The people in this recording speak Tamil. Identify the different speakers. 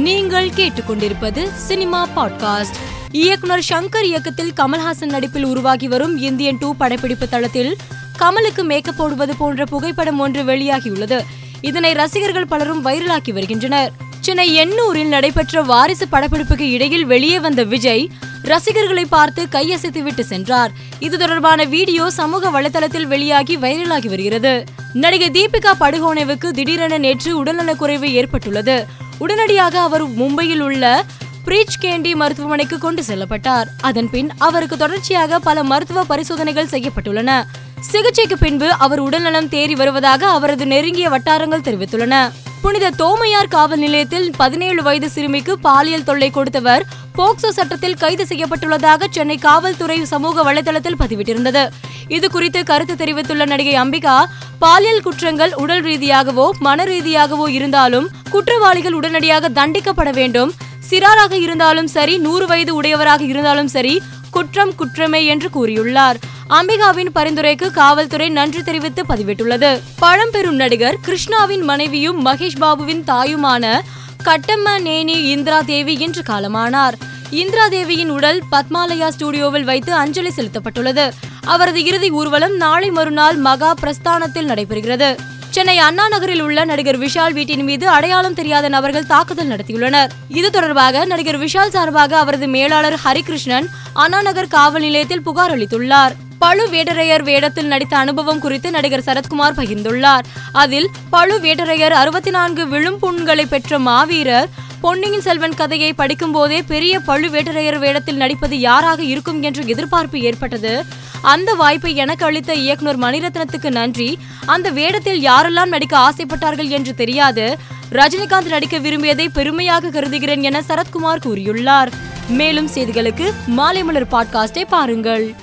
Speaker 1: நீங்கள் கேட்டுக்கொண்டிருப்பது சினிமா பாட்காஸ்ட். இயக்குனர் சங்கர் இயக்கத்தில் கமல்ஹாசன் நடிப்பில் உருவாகி வரும் இந்தியன் டூ படப்பிடிப்பு தளத்தில் கமலுக்கு மேக்கப் போடுவது போன்ற புகைப்படம் ஒன்று வெளியாகியுள்ளது. இதனை ரசிகர்கள் பலரும் வைரலாக்கி வருகின்றனர். சென்னை எண்ணூரில் நடைபெற்ற வாரிசு படப்பிடிப்புக்கு இடையில் வெளியே வந்த விஜய் ரசிகர்களை பார்த்து கையசைத்துவிட்டு சென்றார். இது தொடர்பான வீடியோ சமூக வலைதளத்தில் வெளியாகி வைரலாகி வருகிறது. நடிகை தீபிகா படுகோனேவுக்கு திடீரென நேற்று உடல்நலக்குறைவு ஏற்பட்டுள்ளது. உடனடியாக அவர் மும்பையில் உள்ள பிரீச் கேண்டி மருத்துவமனைக்கு கொண்டு செல்லப்பட்டார். அதன் பின் அவருக்கு தொடர்ச்சியாக பல மருத்துவ பரிசோதனைகள் செய்யப்பட்டுள்ளன. சிகிச்சைக்கு பின்பு அவர் உடல்நலம் தேறி வருவதாக அவரது நெருங்கிய வட்டாரங்கள் தெரிவித்துள்ளன. புனித தோமையார் காவல் நிலையத்தில் பதினேழு வயது சிறுமிக்கு பாலியல் தொல்லை கொடுத்தவர் போக்சோ சட்டத்தில் கைது செய்யப்பட்டுள்ளதாக சென்னை காவல்துறை சமூக வலைதளத்தில் பதிவிட்டிருந்தது. இது குறித்து கருத்து தெரிவித்துள்ள நடிகை அம்பிகா பாலியல் குற்றங்கள் உடல் ரீதியாகவோ மன ரீதியாகவோ இருந்தாலும் குற்றவாளிகள் உடனடியாக தண்டிக்கப்பட வேண்டும். சிறாராக இருந்தாலும் சரி நூறு வயது உடையவராக இருந்தாலும் சரி குற்றம் குற்றமே என்று கூறியுள்ளார். அம்பிகாவின் பரிந்துரைக்கு காவல்துறை நன்றி தெரிவித்து பதிவிட்டுள்ளது. பழம்பெரும் நடிகர் கிருஷ்ணாவின் மனைவியும் மகேஷ் பாபுவின் தாயுமான கட்டம்ம நேனி இந்திரா தேவி இன்று காலமானார். இந்திரா தேவியின் உடல் பத்மாலயா ஸ்டுடியோவில் வைத்து அஞ்சலி செலுத்தப்பட்டுள்ளது. அவரது இறுதி ஊர்வலம் நாளை மறுநாள் மகா பிரஸ்தானத்தில் நடைபெறுகிறது. சென்னை அண்ணா நகரில் உள்ள நடிகர் விஷால் வீட்டின் மீது அடையாளம் தெரியாத நபர்கள் தாக்குதல் நடத்தியுள்ளனர். இது தொடர்பாக நடிகர் விஷால் சார்பாக அவரது மேலாளர் ஹரிகிருஷ்ணன் அண்ணா நகர் காவல் நிலையத்தில் புகார் அளித்துள்ளார். பழுவேட்டரையர் வேடத்தில் நடித்த அனுபவம் குறித்து நடிகர் சரத்குமார் பகிர்ந்துள்ளார். அதில் பழுவேட்டரையர் அறுபத்தி நான்கு விழும்புண்களை பெற்ற மாவீரர் பொன்னியின் செல்வன் கதையை படிக்கும் போதே பெரிய பழுவேட்டரையர் வேடத்தில் நடிப்பது யாராக இருக்கும் என்ற எதிர்பார்ப்பு ஏற்பட்டது. அந்த வாய்ப்பை எனக்கு அளித்த இயக்குனர் மணிரத்னத்துக்கு நன்றி. அந்த வேடத்தில் யாரெல்லாம் நடிக்க ஆசைப்பட்டார்கள் என்று தெரியாது. ரஜினிகாந்த் நடிக்க விரும்பியதை பெருமையாக கருதுகிறேன் என சரத்குமார் கூறியுள்ளார். மேலும் செய்திகளுக்கு மாலை மலர் பாட்காஸ்டை பாருங்கள்.